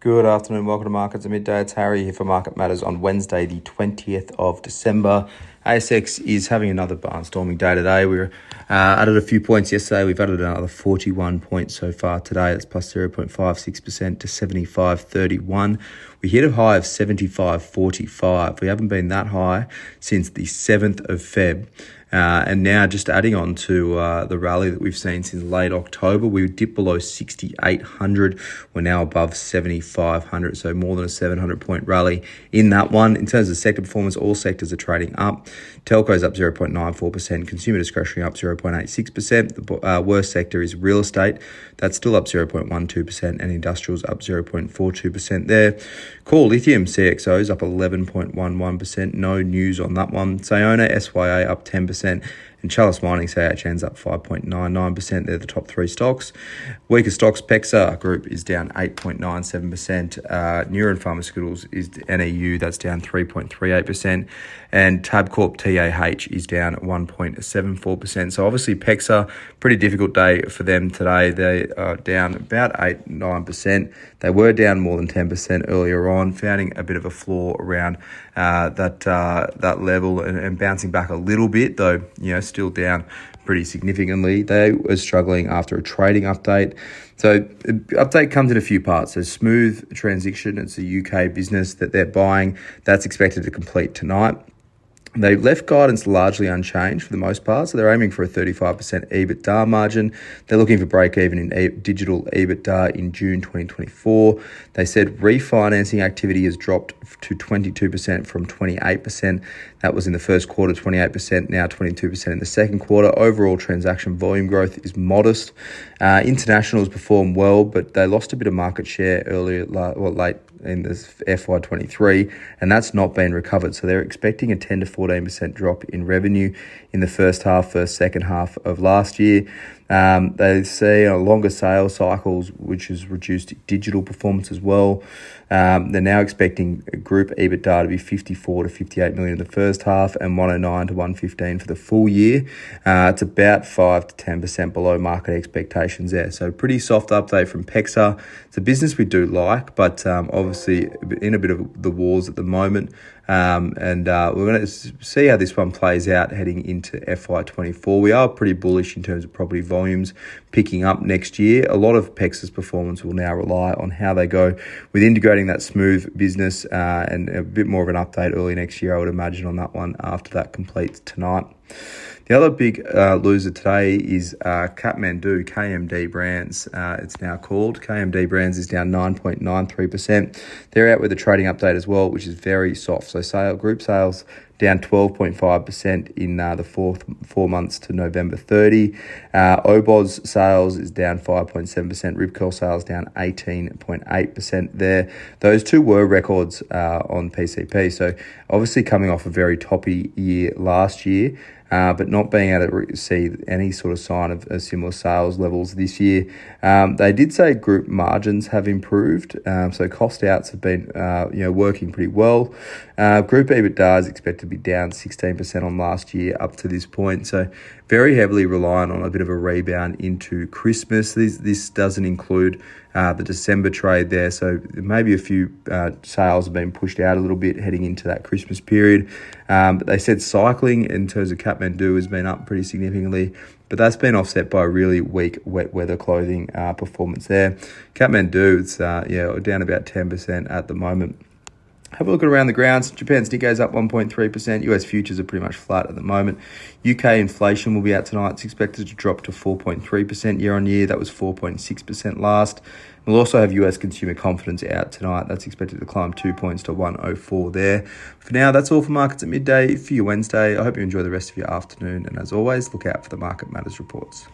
Good afternoon. Welcome to Markets at Midday. It's Harry here for Market Matters on Wednesday, the 20th of December. ASX is having another barnstorming day today. We uh, added a few points yesterday. We've added another 41 points so far today. That's plus 0.56% to 75.31. We hit a high of 75.45. We haven't been that high since the 7th of Feb. Uh, and now just adding on to uh, the rally that we've seen since late October, we dipped below 6,800. We're now above 7,500, so more than a 700 point rally in that one. In terms of sector performance, all sectors are trading up. Telco's up 0.94%, consumer discretionary up 0.86%. The uh, worst sector is real estate, that's still up 0.12%, and industrials up 0.42% there. Core lithium CXOs up 11.11%, no news on that one. Sayona SYA up 10%. 10%, and Chalice Mining CHN's up 5.99%. They're the top three stocks. Weaker stocks, PEXA Group is down 8.97%. Uh, Neuren Pharmaceuticals is NEU, that's down 3.38%. And Tabcorp TAH is down 1.74%. So obviously PEXA, pretty difficult day for them today. They are down about 8 9%. They were down more than 10% earlier on, finding a bit of a floor around uh, that uh, that level and, and bouncing back a little bit, though, you know, still down pretty significantly. They were struggling after a trading update. So, update comes in a few parts. So, Smoove transition. It's a UK business that they're buying. That's expected to complete tonight. They left guidance largely unchanged for the most part, so they're aiming for a 35% EBITDA margin. They're looking for break even in e- digital EBITDA in June 2024. They said refinancing activity has dropped to 22% from 28%. That was in the first quarter, 28%, now 22% in the second quarter. Overall transaction volume growth is modest. Uh, international has performed well, but they lost a bit of market share earlier, well, late in this FY23, and that's not been recovered. So they're expecting a 10 to 14% drop in revenue in the first half, first, second half of last year. Um, they see longer sales cycles, which has reduced digital performance as well. Um, they're now expecting group EBITDA to be 54 to 58 million in the first half and 109 to 115 for the full year. Uh, it's about 5 to 10% below market expectations there. So, pretty soft update from PEXA. It's a business we do like, but um, obviously in a bit of the wars at the moment. Um, and uh, we're going to see how this one plays out heading into FY24. We are pretty bullish in terms of property volumes picking up next year. A lot of PEXA's performance will now rely on how they go with integrating that Smoove business uh, and a bit more of an update early next year, I would imagine, on that one after that completes tonight. The other big uh, loser today is uh, Kathmandu, KMD Brands, uh, it's now called. KMD Brands is down 9.93%. They're out with a trading update as well, which is very soft. So, sale group sales down 12.5% in uh, the fourth four months to November 30. Uh, Oboz sales is down 5.7%. Rip Curl sales down 18.8% there. Those two were records uh, on PCP. So obviously coming off a very toppy year last year uh, but not being able to see any sort of sign of, similar sales levels this year. Um, they did say group margins have improved, um, so cost outs have been uh, you know working pretty well. Uh, group EBITDA is expected be down 16% on last year up to this point, so very heavily reliant on a bit of a rebound into Christmas. This, this doesn't include uh, the December trade there, so maybe a few uh, sales have been pushed out a little bit heading into that Christmas period. Um, but they said cycling in terms of Kathmandu has been up pretty significantly, but that's been offset by a really weak wet weather clothing uh, performance there. Kathmandu, it's uh, yeah down about 10% at the moment. Have a look around the grounds. Japan's Nikkei's up 1.3%. US futures are pretty much flat at the moment. UK inflation will be out tonight. It's expected to drop to 4.3% year on year. That was 4.6% last. We'll also have US consumer confidence out tonight. That's expected to climb two points to 104 there. For now, that's all for markets at midday for your Wednesday. I hope you enjoy the rest of your afternoon. And as always, look out for the Market Matters reports.